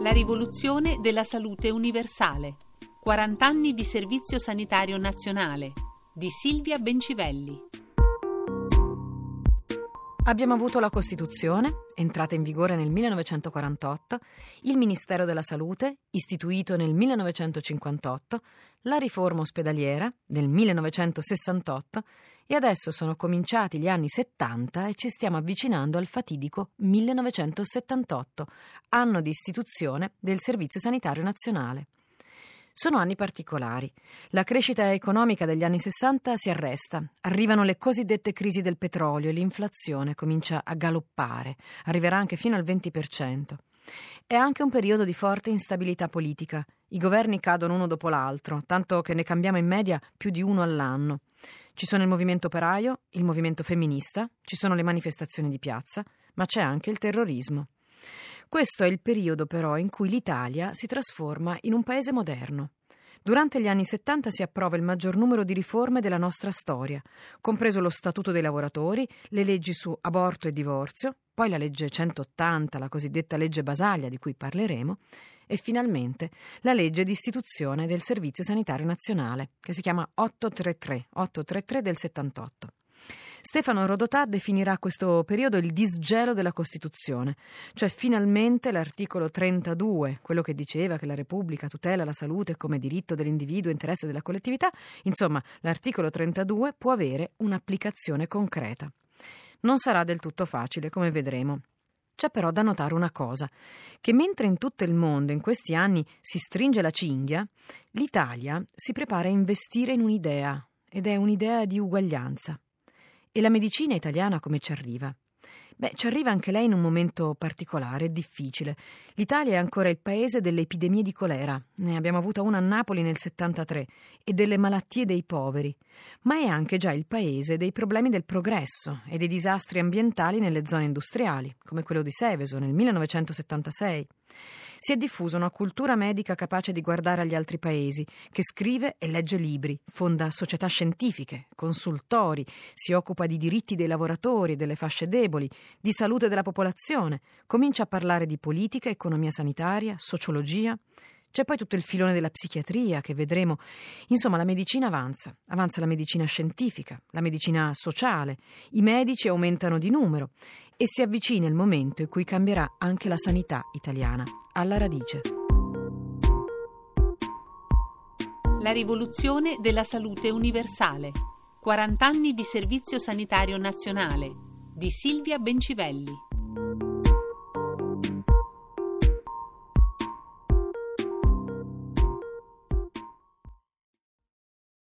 La rivoluzione della salute universale. 40 anni di servizio sanitario nazionale di Silvia Bencivelli. Abbiamo avuto la Costituzione, entrata in vigore nel 1948, il Ministero della Salute, istituito nel 1958, la riforma ospedaliera nel 1968 e adesso sono cominciati gli anni 70 e ci stiamo avvicinando al fatidico 1978, anno di istituzione del Servizio Sanitario Nazionale. Sono anni particolari. La crescita economica degli anni 60 si arresta, arrivano le cosiddette crisi del petrolio e l'inflazione comincia a galoppare, arriverà anche fino al 20%. È anche un periodo di forte instabilità politica. I governi cadono uno dopo l'altro, tanto che ne cambiamo in media più di uno all'anno. Ci sono il movimento operaio, il movimento femminista, ci sono le manifestazioni di piazza, ma c'è anche il terrorismo. Questo è il periodo però in cui l'Italia si trasforma in un paese moderno. Durante gli anni 70 si approva il maggior numero di riforme della nostra storia, compreso lo Statuto dei lavoratori, le leggi su aborto e divorzio, poi la legge 180, la cosiddetta legge Basaglia di cui parleremo, e finalmente la legge di istituzione del Servizio Sanitario Nazionale, che si chiama 833, 833 del 78. Stefano Rodotà definirà questo periodo il disgelo della Costituzione, cioè finalmente l'articolo 32, quello che diceva che la Repubblica tutela la salute come diritto dell'individuo e interesse della collettività, insomma l'articolo 32 può avere un'applicazione concreta. Non sarà del tutto facile, come vedremo. C'è però da notare una cosa, che mentre in tutto il mondo in questi anni si stringe la cinghia, l'Italia si prepara a investire in un'idea, ed è un'idea di uguaglianza. E la medicina italiana come ci arriva? Beh, ci arriva anche lei in un momento particolare difficile. L'Italia è ancora il paese delle epidemie di colera, ne abbiamo avuta una a Napoli nel 73, e delle malattie dei poveri, ma è anche già il paese dei problemi del progresso e dei disastri ambientali nelle zone industriali, come quello di Seveso nel 1976 si è diffusa una cultura medica capace di guardare agli altri paesi, che scrive e legge libri, fonda società scientifiche, consultori, si occupa di diritti dei lavoratori e delle fasce deboli, di salute della popolazione, comincia a parlare di politica, economia sanitaria, sociologia. C'è poi tutto il filone della psichiatria che vedremo. Insomma, la medicina avanza. Avanza la medicina scientifica, la medicina sociale. I medici aumentano di numero e si avvicina il momento in cui cambierà anche la sanità italiana alla radice. La rivoluzione della salute universale. 40 anni di servizio sanitario nazionale di Silvia Bencivelli.